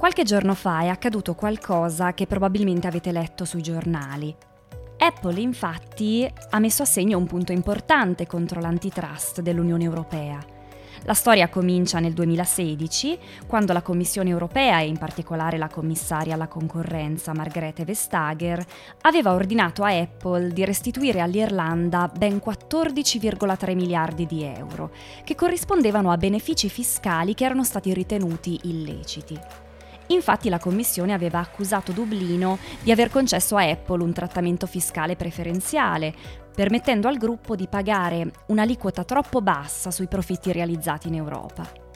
Qualche giorno fa è accaduto qualcosa che probabilmente avete letto sui giornali. Apple infatti ha messo a segno un punto importante contro l'antitrust dell'Unione Europea. La storia comincia nel 2016, quando la Commissione europea e in particolare la commissaria alla concorrenza Margrethe Vestager aveva ordinato a Apple di restituire all'Irlanda ben 14,3 miliardi di euro, che corrispondevano a benefici fiscali che erano stati ritenuti illeciti. Infatti la Commissione aveva accusato Dublino di aver concesso a Apple un trattamento fiscale preferenziale, permettendo al gruppo di pagare un'aliquota troppo bassa sui profitti realizzati in Europa.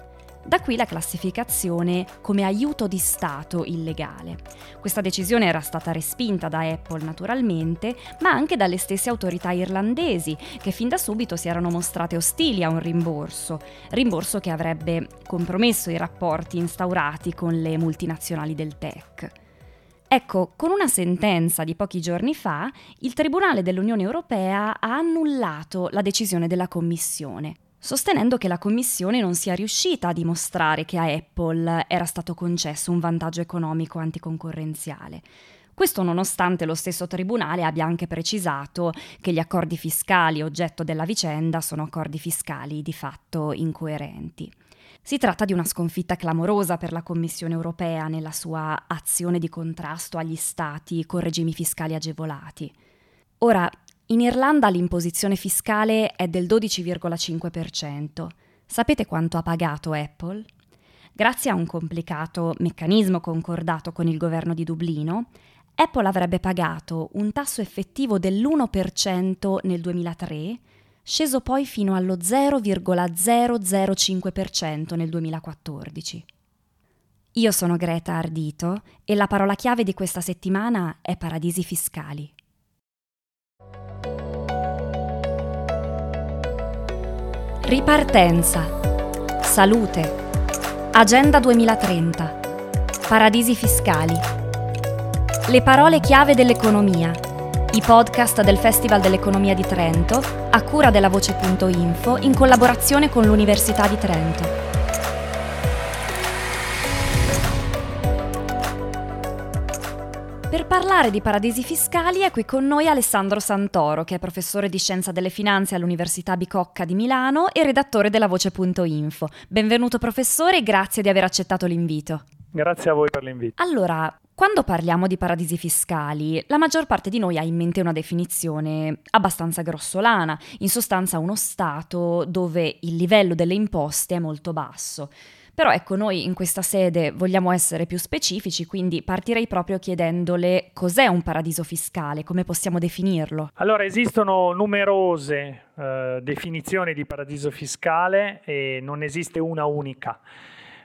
Da qui la classificazione come aiuto di Stato illegale. Questa decisione era stata respinta da Apple naturalmente, ma anche dalle stesse autorità irlandesi, che fin da subito si erano mostrate ostili a un rimborso, rimborso che avrebbe compromesso i rapporti instaurati con le multinazionali del tech. Ecco, con una sentenza di pochi giorni fa, il Tribunale dell'Unione Europea ha annullato la decisione della Commissione, sostenendo che la Commissione non sia riuscita a dimostrare che a Apple era stato concesso un vantaggio economico anticoncorrenziale. Questo nonostante lo stesso Tribunale abbia anche precisato che gli accordi fiscali oggetto della vicenda sono accordi fiscali di fatto incoerenti. Si tratta di una sconfitta clamorosa per la Commissione europea nella sua azione di contrasto agli Stati con regimi fiscali agevolati. Ora, in Irlanda l'imposizione fiscale è del 12,5%. Sapete quanto ha pagato Apple? Grazie a un complicato meccanismo concordato con il governo di Dublino, Apple avrebbe pagato un tasso effettivo dell'1% nel 2003, sceso poi fino allo 0,005% nel 2014. Io sono Greta Ardito e la parola chiave di questa settimana è paradisi fiscali. Ripartenza. Salute. Agenda 2030. Paradisi fiscali. Le parole chiave dell'economia. I podcast del Festival dell'Economia di Trento, a cura della Voce.info, in collaborazione con l'Università di Trento. Per parlare di paradisi fiscali è qui con noi Alessandro Santoro, che è professore di Scienza delle Finanze all'Università Bicocca di Milano e redattore della Voce.info. Benvenuto professore e grazie di aver accettato l'invito. Grazie a voi per l'invito. Allora, quando parliamo di paradisi fiscali, la maggior parte di noi ha in mente una definizione abbastanza grossolana, in sostanza uno Stato dove il livello delle imposte è molto basso. Però ecco, noi in questa sede vogliamo essere più specifici, quindi partirei proprio chiedendole cos'è un paradiso fiscale, come possiamo definirlo. Allora, esistono numerose eh, definizioni di paradiso fiscale e non esiste una unica.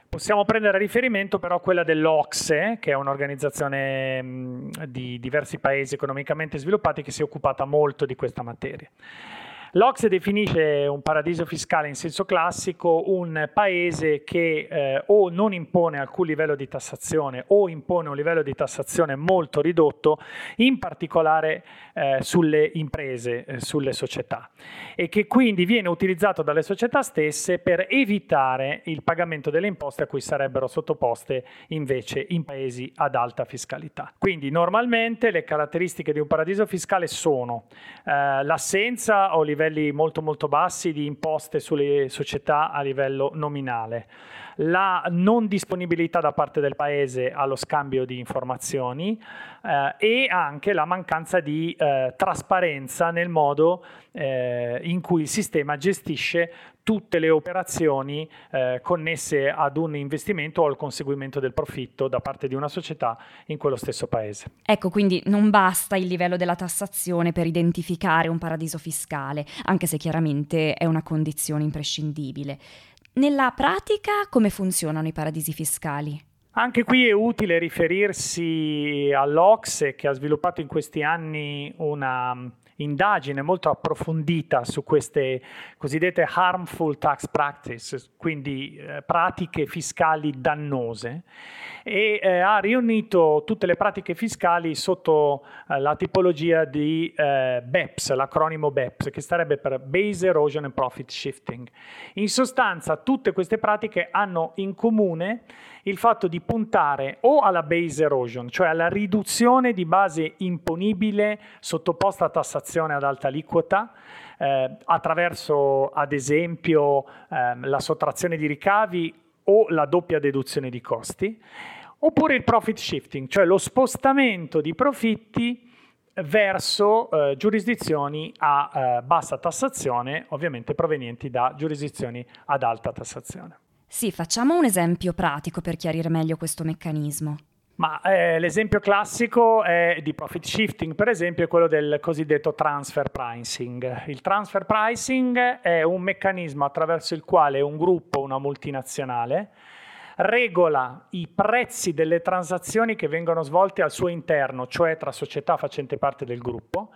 Possiamo prendere a riferimento però quella dell'Ocse, che è un'organizzazione mh, di diversi paesi economicamente sviluppati che si è occupata molto di questa materia. L'Ocse definisce un paradiso fiscale in senso classico un paese che eh, o non impone alcun livello di tassazione o impone un livello di tassazione molto ridotto, in particolare eh, sulle imprese, eh, sulle società, e che quindi viene utilizzato dalle società stesse per evitare il pagamento delle imposte a cui sarebbero sottoposte invece in paesi ad alta fiscalità. Quindi normalmente le caratteristiche di un paradiso fiscale sono eh, l'assenza o livello livelli molto molto bassi di imposte sulle società a livello nominale, la non disponibilità da parte del paese allo scambio di informazioni eh, e anche la mancanza di eh, trasparenza nel modo eh, in cui il sistema gestisce tutte le operazioni eh, connesse ad un investimento o al conseguimento del profitto da parte di una società in quello stesso paese. Ecco, quindi non basta il livello della tassazione per identificare un paradiso fiscale, anche se chiaramente è una condizione imprescindibile. Nella pratica come funzionano i paradisi fiscali? Anche qui è utile riferirsi all'Ocse che ha sviluppato in questi anni una indagine molto approfondita su queste cosiddette harmful tax practices, quindi eh, pratiche fiscali dannose, e eh, ha riunito tutte le pratiche fiscali sotto eh, la tipologia di eh, BEPS, l'acronimo BEPS, che starebbe per Base Erosion and Profit Shifting. In sostanza tutte queste pratiche hanno in comune il fatto di puntare o alla base erosion, cioè alla riduzione di base imponibile sottoposta a tassazione ad alta aliquota, eh, attraverso ad esempio eh, la sottrazione di ricavi o la doppia deduzione di costi, oppure il profit shifting, cioè lo spostamento di profitti verso eh, giurisdizioni a eh, bassa tassazione, ovviamente provenienti da giurisdizioni ad alta tassazione. Sì, facciamo un esempio pratico per chiarire meglio questo meccanismo. Ma eh, l'esempio classico di profit shifting, per esempio, è quello del cosiddetto transfer pricing. Il transfer pricing è un meccanismo attraverso il quale un gruppo, una multinazionale, regola i prezzi delle transazioni che vengono svolte al suo interno, cioè tra società facenti parte del gruppo,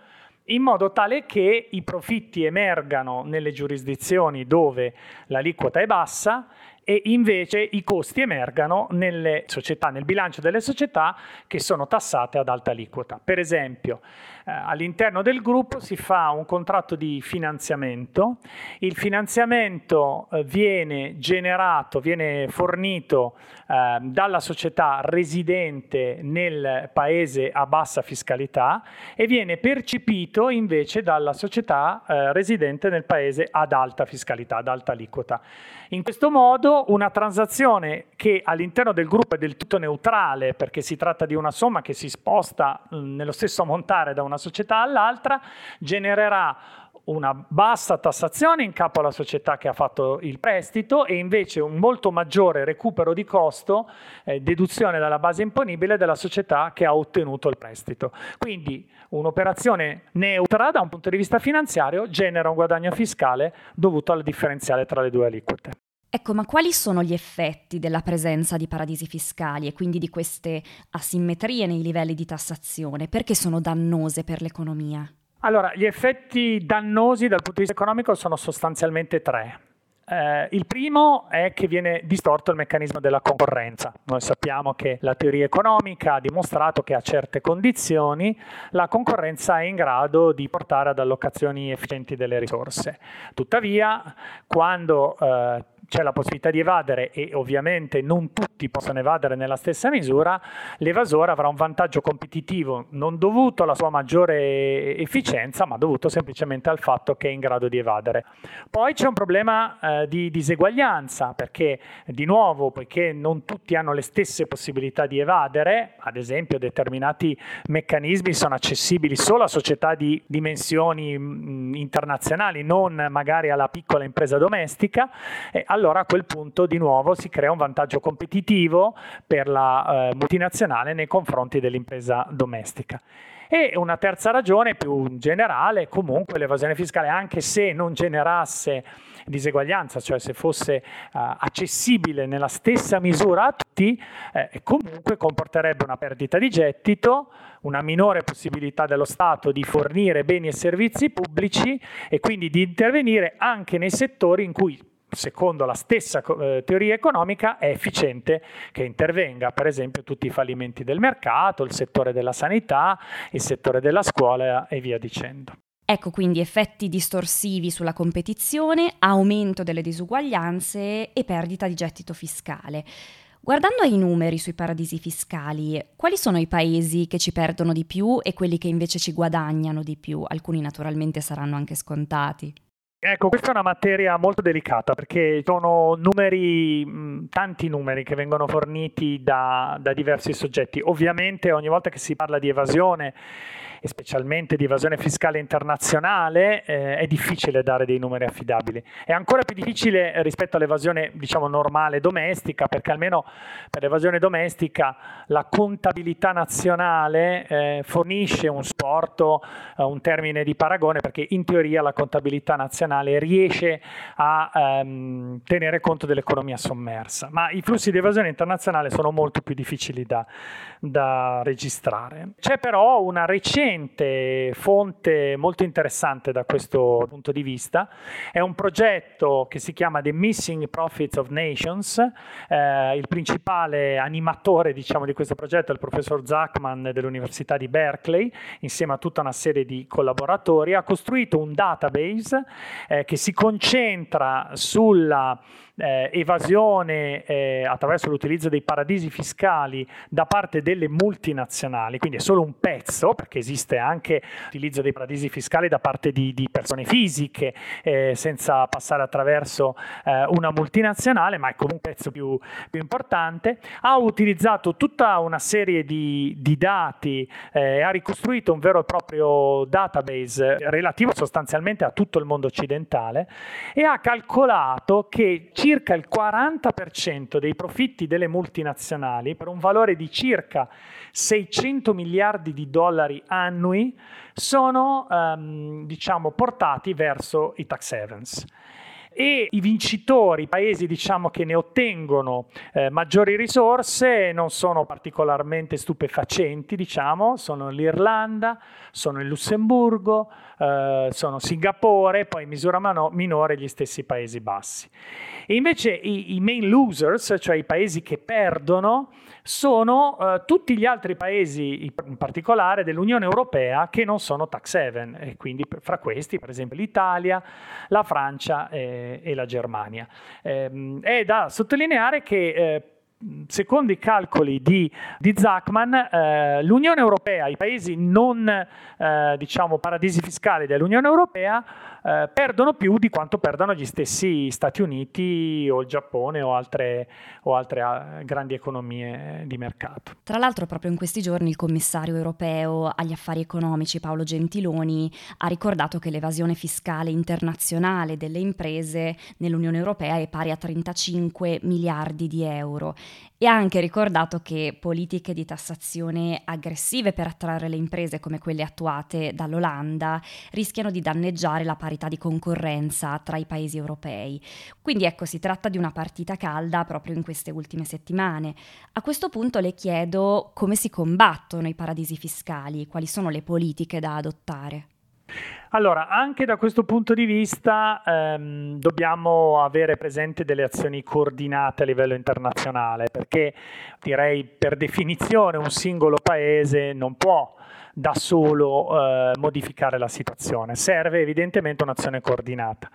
in modo tale che i profitti emergano nelle giurisdizioni dove l'aliquota è bassa e invece i costi emergano nelle società, nel bilancio delle società che sono tassate ad alta aliquota. Per esempio, eh, all'interno del gruppo si fa un contratto di finanziamento, il finanziamento eh, viene generato, viene fornito eh, dalla società residente nel paese a bassa fiscalità e viene percepito invece dalla società eh, residente nel paese ad alta fiscalità, ad alta aliquota. In questo modo una transazione che all'interno del gruppo è del tutto neutrale perché si tratta di una somma che si sposta nello stesso ammontare da una società all'altra genererà una bassa tassazione in capo alla società che ha fatto il prestito e invece un molto maggiore recupero di costo, eh, deduzione dalla base imponibile della società che ha ottenuto il prestito. Quindi un'operazione neutra da un punto di vista finanziario genera un guadagno fiscale dovuto al differenziale tra le due aliquote. Ecco, ma quali sono gli effetti della presenza di paradisi fiscali e quindi di queste asimmetrie nei livelli di tassazione? Perché sono dannose per l'economia? Allora, gli effetti dannosi dal punto di vista economico sono sostanzialmente tre. Eh, il primo è che viene distorto il meccanismo della concorrenza. Noi sappiamo che la teoria economica ha dimostrato che a certe condizioni la concorrenza è in grado di portare ad allocazioni efficienti delle risorse. Tuttavia, quando eh, c'è la possibilità di evadere e ovviamente non tutti possono evadere nella stessa misura, l'evasore avrà un vantaggio competitivo non dovuto alla sua maggiore efficienza, ma dovuto semplicemente al fatto che è in grado di evadere. Poi c'è un problema eh, di diseguaglianza, perché di nuovo, poiché non tutti hanno le stesse possibilità di evadere, ad esempio determinati meccanismi sono accessibili solo a società di dimensioni mh, internazionali, non magari alla piccola impresa domestica, eh, allora a quel punto di nuovo si crea un vantaggio competitivo per la eh, multinazionale nei confronti dell'impresa domestica. E una terza ragione più generale, comunque l'evasione fiscale, anche se non generasse diseguaglianza, cioè se fosse uh, accessibile nella stessa misura a tutti, eh, comunque comporterebbe una perdita di gettito, una minore possibilità dello Stato di fornire beni e servizi pubblici e quindi di intervenire anche nei settori in cui secondo la stessa eh, teoria economica, è efficiente che intervenga, per esempio tutti i fallimenti del mercato, il settore della sanità, il settore della scuola e via dicendo. Ecco quindi effetti distorsivi sulla competizione, aumento delle disuguaglianze e perdita di gettito fiscale. Guardando ai numeri sui paradisi fiscali, quali sono i paesi che ci perdono di più e quelli che invece ci guadagnano di più? Alcuni naturalmente saranno anche scontati. Ecco, questa è una materia molto delicata perché sono numeri, tanti numeri che vengono forniti da, da diversi soggetti. Ovviamente ogni volta che si parla di evasione e specialmente di evasione fiscale internazionale, eh, è difficile dare dei numeri affidabili. È ancora più difficile rispetto all'evasione, diciamo, normale domestica, perché almeno per l'evasione domestica la contabilità nazionale eh, fornisce un supporto, eh, un termine di paragone, perché in teoria la contabilità nazionale riesce a ehm, tenere conto dell'economia sommersa, ma i flussi di evasione internazionale sono molto più difficili da, da registrare. C'è però una recente recente fonte molto interessante da questo punto di vista. È un progetto che si chiama The Missing Profits of Nations. Eh, il principale animatore diciamo, di questo progetto è il professor Zachman dell'Università di Berkeley, insieme a tutta una serie di collaboratori. Ha costruito un database eh, che si concentra sulla eh, evasione eh, attraverso l'utilizzo dei paradisi fiscali da parte delle multinazionali, quindi è solo un pezzo, perché esiste anche l'utilizzo dei paradisi fiscali da parte di, di persone fisiche, eh, senza passare attraverso eh, una multinazionale, ma è comunque un pezzo più, più, importante. Ha utilizzato tutta una serie di, di dati, eh, ha ricostruito un vero e proprio database relativo sostanzialmente a tutto il mondo occidentale e ha calcolato che circa il 40% dei profitti delle multinazionali, per un valore di circa 600 miliardi di dollari annui, sono um, diciamo, portati verso i tax havens e i vincitori, i paesi diciamo, che ne ottengono eh, maggiori risorse non sono particolarmente stupefacenti, diciamo, sono l'Irlanda, sono il Lussemburgo, eh, sono Singapore, poi in misura mano- minore gli stessi Paesi Bassi. E invece i, i main losers, cioè i paesi che perdono, sono uh, tutti gli altri paesi, in particolare dell'Unione Europea, che non sono tax haven, e quindi fra questi, per esempio, l'Italia, la Francia e, e la Germania. Eh, è da sottolineare che eh, secondo i calcoli di, di Zachman, eh, l'Unione Europea, i paesi non eh, diciamo paradisi fiscali dell'Unione Europea, eh, perdono più di quanto perdano gli stessi Stati Uniti o il Giappone o altre, o altre ah, grandi economie di mercato. Tra l'altro proprio in questi giorni il commissario europeo agli affari economici Paolo Gentiloni ha ricordato che l'evasione fiscale internazionale delle imprese nell'Unione Europea è pari a 35 miliardi di euro e ha anche ricordato che politiche di tassazione aggressive per attrarre le imprese come quelle attuate dall'Olanda rischiano di danneggiare la parità di concorrenza tra i paesi europei. Quindi ecco, si tratta di una partita calda proprio in queste ultime settimane. A questo punto le chiedo come si combattono i paradisi fiscali, quali sono le politiche da adottare. Allora, anche da questo punto di vista ehm, dobbiamo avere presente delle azioni coordinate a livello internazionale, perché direi per definizione un singolo paese non può da solo eh, modificare la situazione, serve evidentemente un'azione coordinata.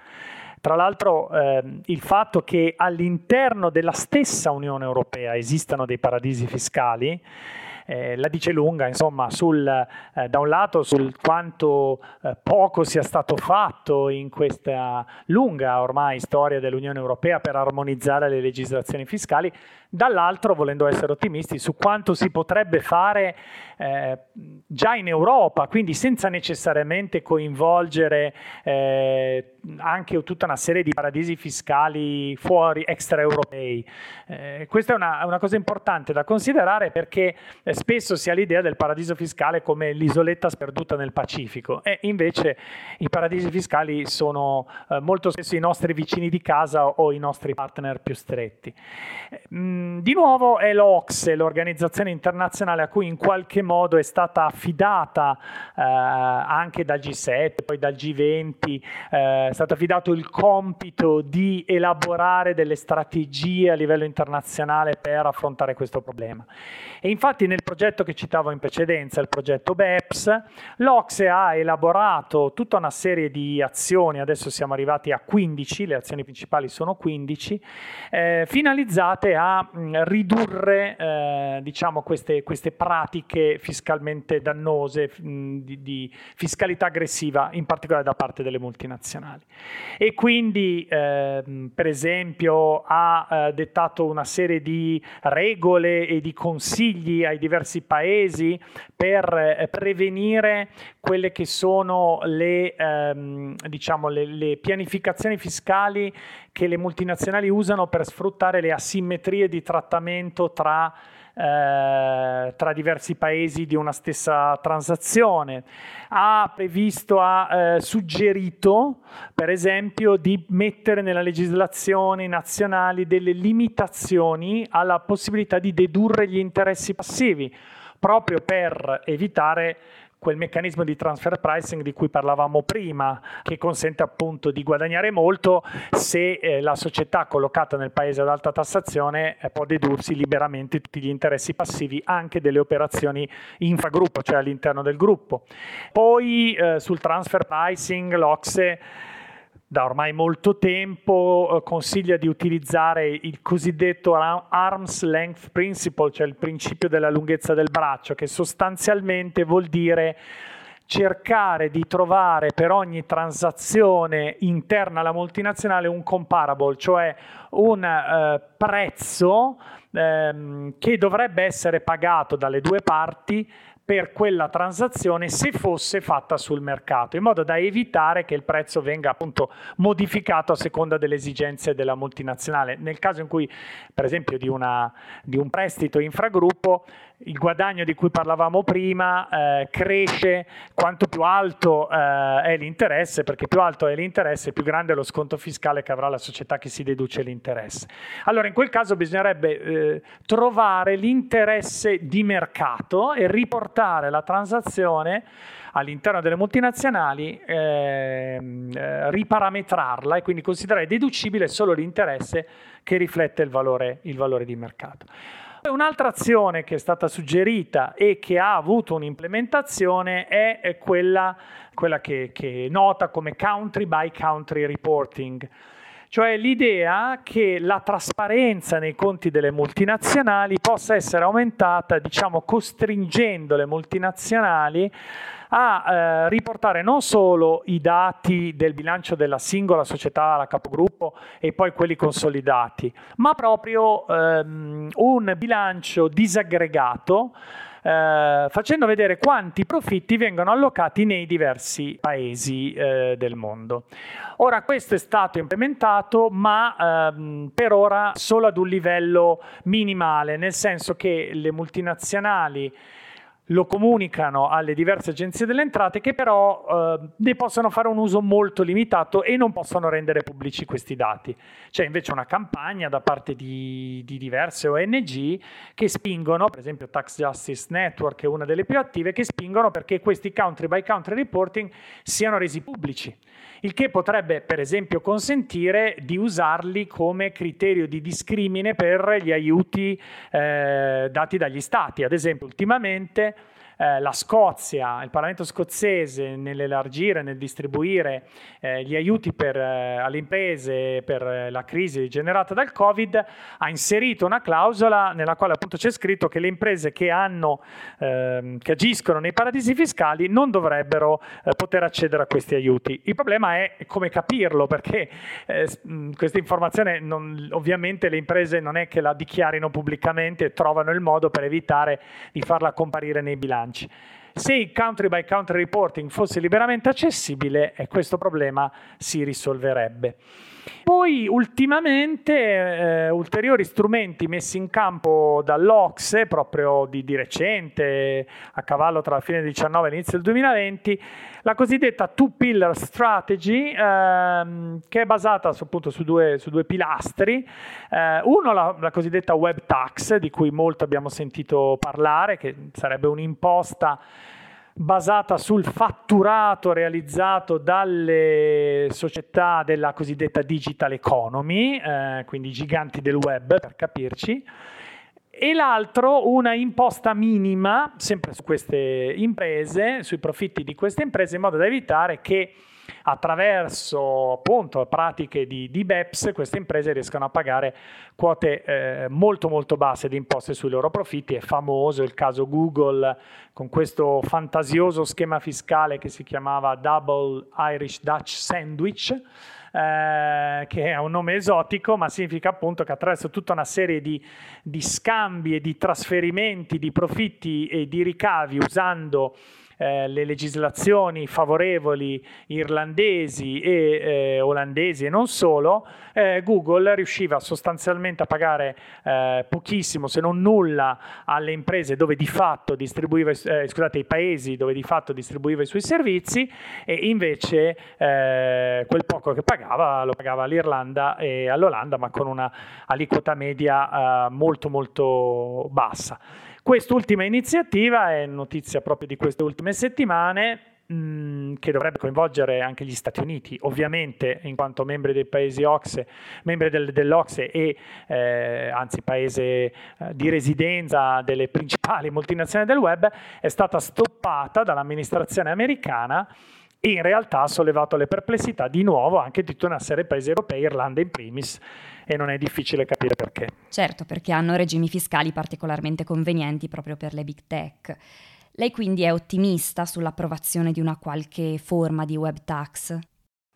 Tra l'altro eh, il fatto che all'interno della stessa Unione Europea esistano dei paradisi fiscali eh, la dice lunga, insomma, sul, eh, da un lato sul quanto eh, poco sia stato fatto in questa lunga ormai storia dell'Unione Europea per armonizzare le legislazioni fiscali, dall'altro, volendo essere ottimisti, su quanto si potrebbe fare eh, già in Europa, quindi senza necessariamente coinvolgere eh, anche tutta una serie di paradisi fiscali fuori, extraeuropei. Eh, questa è una, una, cosa importante da considerare perché eh, spesso si ha l'idea del paradiso fiscale come l'isoletta sperduta nel Pacifico e invece i paradisi fiscali sono eh, molto spesso i nostri vicini di casa o i nostri partner più stretti. Mm, di nuovo è l'Ocse, l'organizzazione internazionale a cui in qualche modo è stata affidata eh, anche dal G7, poi dal G20, eh, è stato affidato il compito di elaborare delle strategie a livello internazionale per affrontare questo problema. E infatti nel progetto che citavo in precedenza, il progetto BEPS, l'Ocse ha elaborato tutta una serie di azioni, adesso siamo arrivati a 15, le azioni principali sono 15, eh, finalizzate a ridurre eh, diciamo queste, queste, pratiche fiscalmente dannose, mh, di, di, fiscalità aggressiva, in particolare da parte delle multinazionali. E quindi, eh, per esempio, ha eh, dettato una serie di regole e di consigli consigli ai diversi paesi per eh, prevenire quelle che sono le, ehm, diciamo, le, le pianificazioni fiscali che le multinazionali usano per sfruttare le asimmetrie di trattamento tra eh, tra diversi paesi di una stessa transazione. Ha previsto, ha eh, suggerito, per esempio, di mettere nella legislazione nazionale delle limitazioni alla possibilità di dedurre gli interessi passivi, proprio per evitare quel meccanismo di transfer pricing di cui parlavamo prima, che consente appunto di guadagnare molto se eh, la società collocata nel paese ad alta tassazione eh, può dedursi liberamente tutti gli interessi passivi anche delle operazioni infragruppo, cioè all'interno del gruppo. Poi eh, sul transfer pricing l'Ocse da ormai molto tempo eh, consiglia di utilizzare il cosiddetto arm's length principle, cioè il principio della lunghezza del braccio, che sostanzialmente vuol dire cercare di trovare per ogni transazione interna alla multinazionale un comparable, cioè un eh, prezzo ehm, che dovrebbe essere pagato dalle due parti per quella transazione se fosse fatta sul mercato, in modo da evitare che il prezzo venga appunto modificato a seconda delle esigenze della multinazionale. Nel caso in cui, per esempio, di, una, di un prestito infragruppo, il guadagno di cui parlavamo prima eh, cresce quanto più alto eh, è l'interesse, perché più alto è l'interesse, più grande è lo sconto fiscale che avrà la società che si deduce l'interesse. Allora in quel caso bisognerebbe eh, trovare l'interesse di mercato e riportare la transazione all'interno delle multinazionali, ehm, eh, riparametrarla e quindi considerare deducibile solo l'interesse che riflette il valore, il valore di mercato. Un'altra azione che è stata suggerita e che ha avuto un'implementazione è quella, quella che, che nota come country by country reporting cioè l'idea che la trasparenza nei conti delle multinazionali possa essere aumentata, diciamo, costringendo le multinazionali a eh, riportare non solo i dati del bilancio della singola società, la capogruppo e poi quelli consolidati, ma proprio ehm, un bilancio disaggregato eh, facendo vedere quanti profitti vengono allocati nei diversi paesi eh, del mondo. Ora questo è stato implementato ma ehm, per ora solo ad un livello minimale, nel senso che le multinazionali lo comunicano alle diverse agenzie delle entrate che però eh, ne possono fare un uso molto limitato e non possono rendere pubblici questi dati. C'è invece una campagna da parte di, di diverse ONG che spingono, per esempio Tax Justice Network è una delle più attive, che spingono perché questi country by country reporting siano resi pubblici il che potrebbe per esempio consentire di usarli come criterio di discrimine per gli aiuti eh, dati dagli stati. Ad esempio, ultimamente eh, la Scozia, il Parlamento scozzese nell'elargire, nel distribuire eh, gli aiuti per, eh, alle imprese per eh, la crisi generata dal Covid, ha inserito una clausola nella quale appunto c'è scritto che le imprese che, hanno, ehm, che agiscono nei paradisi fiscali non dovrebbero eh, poter accedere a questi aiuti. Il problema è come capirlo, perché questa informazione non, ovviamente le imprese non è che la dichiarino pubblicamente e trovano il modo per evitare di farla comparire nei bilanci bilanci. Se il country by country reporting fosse liberamente accessibile, eh, questo problema si risolverebbe. Poi ultimamente eh, ulteriori strumenti messi in campo dall'Ocse, proprio di, di, recente, a cavallo tra la fine del 2019 e l'inizio del 2020, la cosiddetta two pillar strategy, ehm, che è basata su, appunto su due, su due pilastri. Eh, uno, la, la, cosiddetta web tax, di cui molto abbiamo sentito parlare, che sarebbe un'imposta basata sul fatturato realizzato dalle società della cosiddetta digital economy, eh, quindi giganti del web per capirci, e l'altro una imposta minima, sempre su queste imprese, sui profitti di queste imprese, in modo da evitare che attraverso appunto pratiche di, di BEPS queste imprese riescano a pagare quote eh, molto molto basse di imposte sui loro profitti. È famoso il caso Google con questo fantasioso schema fiscale che si chiamava Double Irish Dutch Sandwich. Eh, che è un nome esotico, ma significa appunto che attraverso tutta una serie di, di scambi e di trasferimenti di profitti e di ricavi usando eh, le legislazioni favorevoli irlandesi e eh, olandesi e non solo, eh, Google riusciva sostanzialmente a pagare eh, pochissimo, se non nulla, alle imprese dove di fatto distribuiva, eh, scusate, ai paesi dove di fatto distribuiva i suoi servizi e invece quel poco che pagava lo pagava all'Irlanda e all'Olanda, ma con una aliquota media molto molto bassa. Quest'ultima iniziativa è notizia proprio di queste ultime settimane mm, che dovrebbe coinvolgere anche gli Stati Uniti, ovviamente in quanto membri dei paesi OXE, membri del, dell'OXE e eh, anzi paese eh, di residenza delle principali multinazionali del web, è stata stoppata dall'amministrazione americana e in realtà ha sollevato le perplessità di nuovo anche di tutta una serie di paesi europei, Irlanda in primis, e non è difficile capire perché. Certo, perché hanno regimi fiscali particolarmente convenienti proprio per le big tech. Lei quindi è ottimista sull'approvazione di una qualche forma di web tax?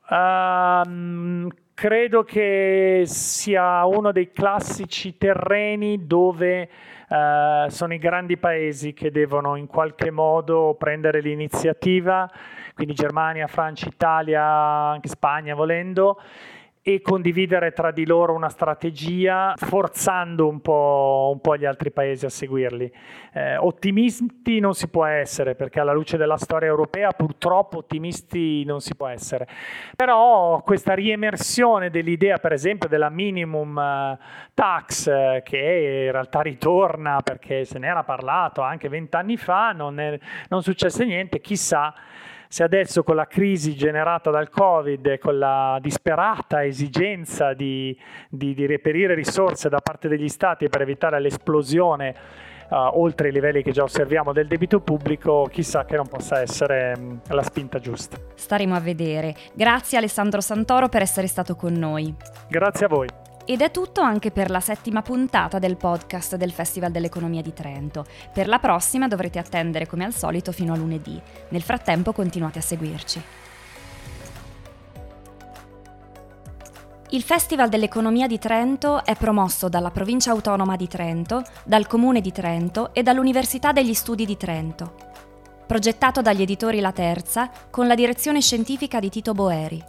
Uh, credo che sia uno dei classici terreni dove uh, sono i grandi paesi che devono in qualche modo prendere l'iniziativa, quindi Germania, Francia, Italia, anche Spagna volendo, e condividere tra di loro una strategia forzando un po', un po gli altri paesi a seguirli. Eh, ottimisti non si può essere perché alla luce della storia europea purtroppo ottimisti non si può essere. Però questa riemersione dell'idea per esempio della minimum eh, tax eh, che in realtà ritorna perché se ne era parlato anche vent'anni fa, non, è, non successe niente, chissà se adesso con la crisi generata dal Covid e con la disperata esigenza di, di, di reperire risorse da parte degli stati per evitare l'esplosione uh, oltre i livelli che già osserviamo del debito pubblico, chissà che non possa essere um, la spinta giusta. Staremo a vedere. Grazie Alessandro Santoro per essere stato con noi. Grazie a voi. Ed è tutto anche per la settima puntata del podcast del Festival dell'Economia di Trento. Per la prossima dovrete attendere come al solito fino a lunedì. Nel frattempo continuate a seguirci. Il Festival dell'Economia di Trento è promosso dalla Provincia Autonoma di Trento, dal Comune di Trento e dall'Università degli Studi di Trento. Progettato dagli editori La Terza con la direzione scientifica di Tito Boeri.